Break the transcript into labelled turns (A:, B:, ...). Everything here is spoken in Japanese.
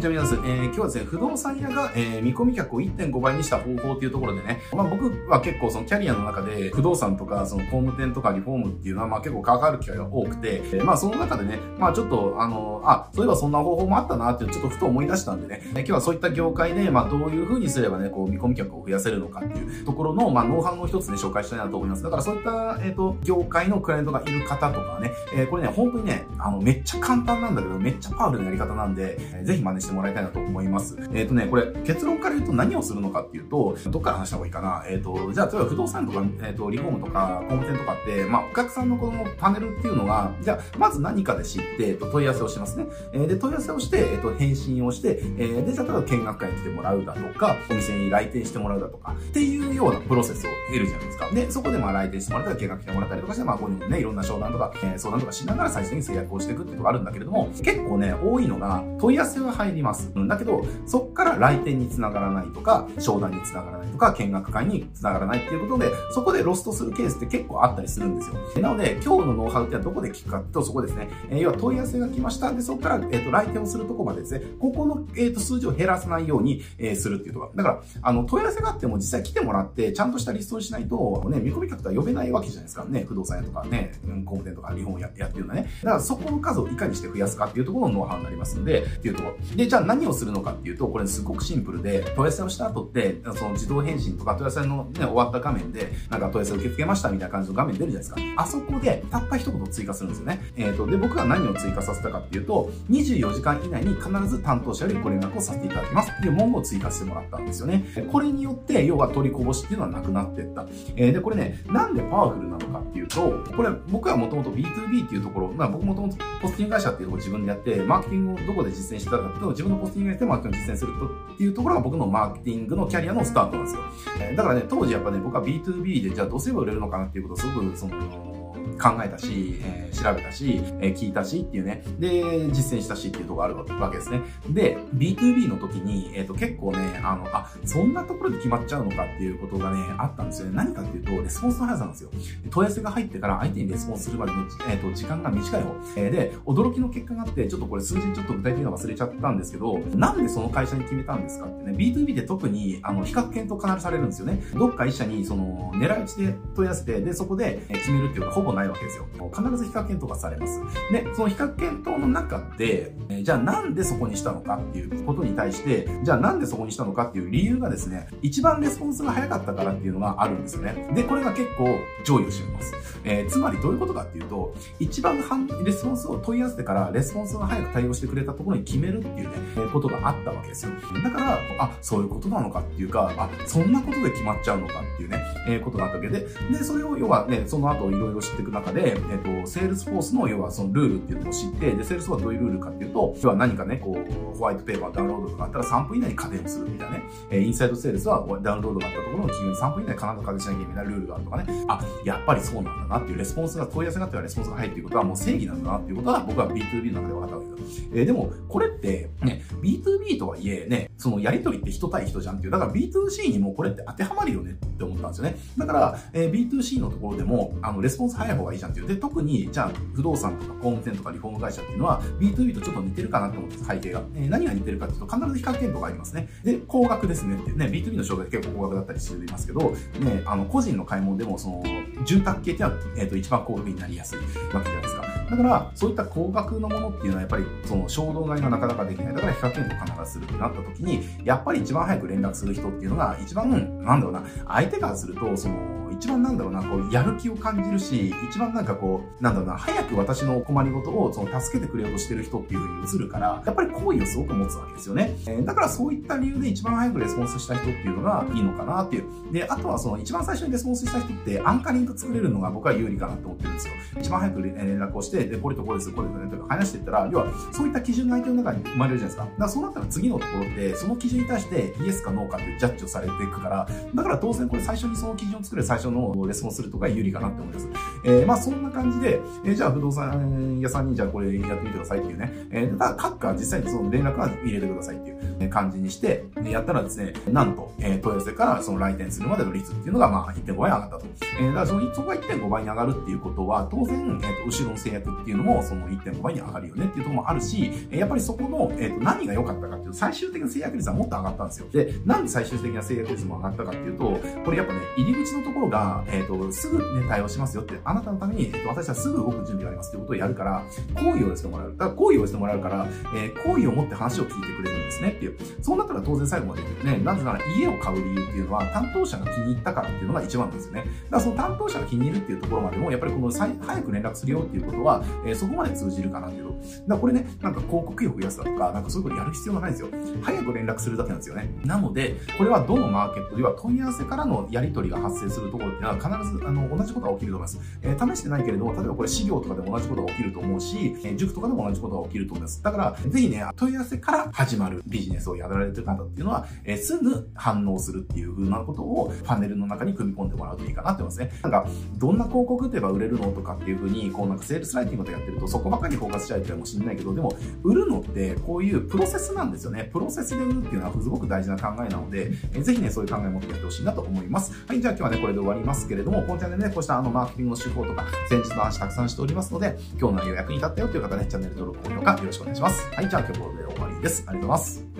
A: にちは皆さん、え、今日はですね、不動産屋が、えー、見込み客を1.5倍にした方法っていうところでね、まあ僕は結構そのキャリアの中で不動産とかその工務店とかリフォームっていうのはまあ結構関わる機会が多くて、えー、まあその中でね、まあちょっとあの、あ、そういえばそんな方法もあったなってちょっとふと思い出したんでね、今日はそういった業界でまあどういう風にすればね、こう見込み客を増やせるのかっていうところのまあノウハウの一つね、紹介したいなと思います。だからそういった、えっ、ー、と、業界のクライアントがいる方とかね、えー、これね、本当にね、あの、めっちゃ簡単なんだけど、めっちゃパワフルなやり方なんで、えー、ぜひ真似してもらいたいなと思います。えっ、ー、とね、これ、結論から言うと何をするのかっていうと、どっから話した方がいいかな。えっ、ー、と、じゃあ、例えば不動産とか、えっ、と、リフォームとか、工務店とかって、まあ、お客さんのこのパネルっていうのが、じゃあ、まず何かで知って、えっと、問い合わせをしますね。えー、で、問い合わせをして、えっと、返信をして、えー、で、例えば見学会に来てもらうだとか、お店に来店してもらうだとか、っていうようなプロセスを得るじゃないですか。で、そこでまあ来店してもらったり、見学来てもらったりとかして、まあ、こういうね、いろんな商談とか、えー、相談とかしながら最初に制約をしていくっていうのがあるんだけれども、結構ね、多いのが、問い合わせは入ります。だけど、そっから来店につながらないとか、商談につながらないとか、見学会につながらないっていうことで、そこでロストするケースって結構あったりするんですよ。なので、今日のノウハウってどこで聞くかってと、そこですね。えー、要は問い合わせが来ました。で、そこから、えっ、と、来店をするとこまでですね、ここの、えっ、と、数字を減らさないように、え、するっていうところ。だから、あの、問い合わせがあっても実際来てもらって、ちゃんとしたリストにしないと、ね、見込み客とは呼べないわけじゃないですか。ね、不動産屋とかね、工務店とか日本ややってるのね。だからそこの数をいかにして増やすかっていうところのノウハウになりますので、っていうところ。で、じゃあ何をするのかっていうと、これすごくシンプルで、問い合わせをした後って、その自動返信とか問い合わせのね、終わった画面で、なんか問い合わせ受け付けましたみたいな感じの画面出るじゃないですか。あそこで、たった一言追加するんですよね。えっ、ー、と、で、僕が何を追加させたかっていうと、24時間以内に必ず担当者よりご連絡をさせていただきますっていう文言を追加してもらったんですよね。これによって、要は取りこぼしっていうのはなくなっていった。えー、で、これね、なんでパワフルなのかっていうと、これ僕はもともと B2B っていうところ、まあ僕もともとポスティング会社っていうところを自分でやって、マーケティングをどこで実践してたかっていうと、自分のポスティングやってマーケティングを実践するとっていうところが僕のマーケティングのキャリアのスタートなんですよ。えー、だからね、当時やっぱね、僕は B2B でじゃあどうすれば売れるのかなっていうことをすごく、その、考えたし、えー、調べたし、えー、聞いたしっていうね。で、実践したしっていうところがあるわけですね。で、B2B の時に、えっ、ー、と、結構ね、あの、あ、そんなところで決まっちゃうのかっていうことがね、あったんですよね。何かっていうと、レスポンスの速さなんですよ。問い合わせが入ってから相手にレスポンスするまでの、えっ、と、時間が短い方。えー、で、驚きの結果があって、ちょっとこれ数字ちょっと具体的には忘れちゃったんですけど、なんでその会社に決めたんですかってね、B2B で特に、あの、比較検討必ずされるんですよね。どっか一社に、その、狙い撃ちで問い合わせて、で、そこで決めるっていうのはほぼないわけですよ。必ず比較検討がされます。で、その比較検討の中で、じゃあなんでそこにしたのかっていうことに対して、じゃあなんでそこにしたのかっていう理由がですね、一番レスポンスが早かったからっていうのがあるんですよね。で、これが結構上位を占めます。えー、つまりどういうことかっていうと、一番レスポンスを問い合わせてからレスポンスが早く対応してくれたところに決めるっていうね、ことがあったわけですよ。だから、あ、そういうことなのかっていうか、あ、そんなことで決まっちゃうのかっていうね、えー、ことがあったわけで、で、それを要はね、その後いろいろ知っていく中で、えっ、と、セールスフォースの要はそのルールっていうのを知って、で、セールスフォースはどういうルールかっていうと、要は何かね、こう、ホワイトペーパーダウンロードとかあったら3分以内に架電するみたいなね。えー、インサイドセールスはダウンロードがあったところの企業に3分以内に必ず架電しなきゃいけないルールがあるとかね。あ、やっぱりそうなんだなっていうレスポンスが、問い合わせがあってはレスポンスが入っていることはもう正義なんだなっていうことは僕は B2B の中で分かったわけです。えー、でも、これって、ね、B2B とはいえ、ね、そのやりとりって人対人じゃんっていう、だから B2C にもこれって当てはまるよねって思ったんですよね。だから、えー、B2C のところでも、あの、レスポンス早い方がいいじゃんっていう。で、特に、じゃあ、不動産とか工務店とかリフォーム会社っていうのは B2B とちょっと似てるかなと思って背景が。えー、何が似てるかっていうと、必ず比較検討がありますね。で、高額ですねっていうね、B2B の商材結構高額だったりしていますけど、ね、あの、個人の買い物でも、その、住宅系ってのは、えっ、ー、と、一番高額になりやすいわけじゃないですか。だから、そういった高額のものっていうのはやっぱり、その衝動買いがなかなかできない。だから比較検討必ずするってなった時に、やっぱり一番早く連絡する人っていうのが、一番、なんだろうな、相手からすると、その、一番なんだろうな、こう、やる気を感じるし、一番なんかこう、なんだろうな、早く私の困りごとを、その、助けてくれようとしてる人っていう風に映るから、やっぱり好意をすごく持つわけですよね。えー、だからそういった理由で一番早くレスポンスした人っていうのがいいのかなっていう。で、あとはその、一番最初にレスポンスした人って、アンカリング作れるのが僕は有利かなと思ってるんですよ。一番早く連絡をして、で、これとこれです、これとね、とか話していったら、要は、そういった基準が相手の中に生まれるじゃないですか。だからそうなったら次のところで、その基準に対してイエスかノーかってジャッジをされていくから、だから当然これ最初にその基準を作る最初のレスポンスするとか有利かなって思います。えー、まあそんな感じで、えー、じゃあ不動産屋さんにじゃあこれやってみてくださいっていうね。えー、ただ、各家実際にその連絡は入れてくださいっていう感じにして、やったらですね、なんと、えー、問い合わせからその来店するまでの率っていうのが、まあ1.5倍上がったと。えー、だからその、そこが1.5倍に上がるっていうことは、当然、えっ、と、後ろの制約っていうのもその1.5倍に上がるよねっていうところもあるし、やっぱりそこの、えっ、と、何が良かったかっていうと、最終的な制約率はもっと上がったんですよ。で、なんで最終的な制約率も上がったかっていうと、これやっぱね、入り口のところが、えっ、と、すぐね、対応しますよって、あなたのために、えっ、と、私はすぐ動く準備がありますっていうことをやるから、好意をしてもらう。だから好意をしてもらうから、えー、好意を持って話を聞いてくれるんですねっていう。そうなったら当然最後までね、なぜなら家を買う理由っていうのは担当者が気に入ったからっていうのが一番なんですよね。だからその担当者が気に入るっていうところまでも、やっぱりこの早く連絡するよっていうことは、えー、そこまで通じるかなっていうと。だこれね、なんか広告費を増やすだとか、なんかそういうことやる必要がないんですよ。早く連絡するだけなんですよね。なので、これはどのマーケットでは問い合わせからのやり取りが発生するところっていうのは必ずあの同じことが起きると思います。えー、試してないけれども、例えばこれ事業とかでも同じことが起きると思うし、えー、塾とかでも同じことが起きると思います。だから、ぜひね、問い合わせから始まるビジネスをやられてる方っていうのは、えー、すぐ反応するっていう風なことをパネルの中に組み込んでもらうといいかなって思いますね。なんか、どんな広告打て言えば売れるのとかっていう風に、こうなんかセールスライティングとやってるとそこばかりフォーカスしちゃうかもしれないけど、でも、売るのってこういうプロセスなんですよね。プロセスで売るっていうのはすごく大事な考えなので、えー、ぜひね、そういう考えを持ってやってほしいなと思います。はい、じゃあ今日はね、これで終わりますけれども、このチャンネルね、こうしたあのマーケティングの手法とか、戦術の話たくさんしておりますので、今日の内容役に立ったよという方ね、チャンネル登録、高評価よろしくお願いします。はい、じゃあ今日これで終わりです。ありがとうございます。